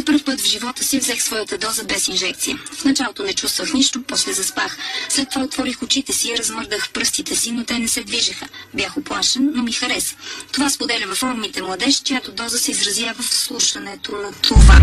За първ път в живота си взех своята доза без инжекция. В началото не чувствах нищо, после заспах. След това отворих очите си и размърдах пръстите си, но те не се движеха. Бях оплашен, но ми хареса. Това споделя във форумите младеж, чиято доза се изразява в слушането на това.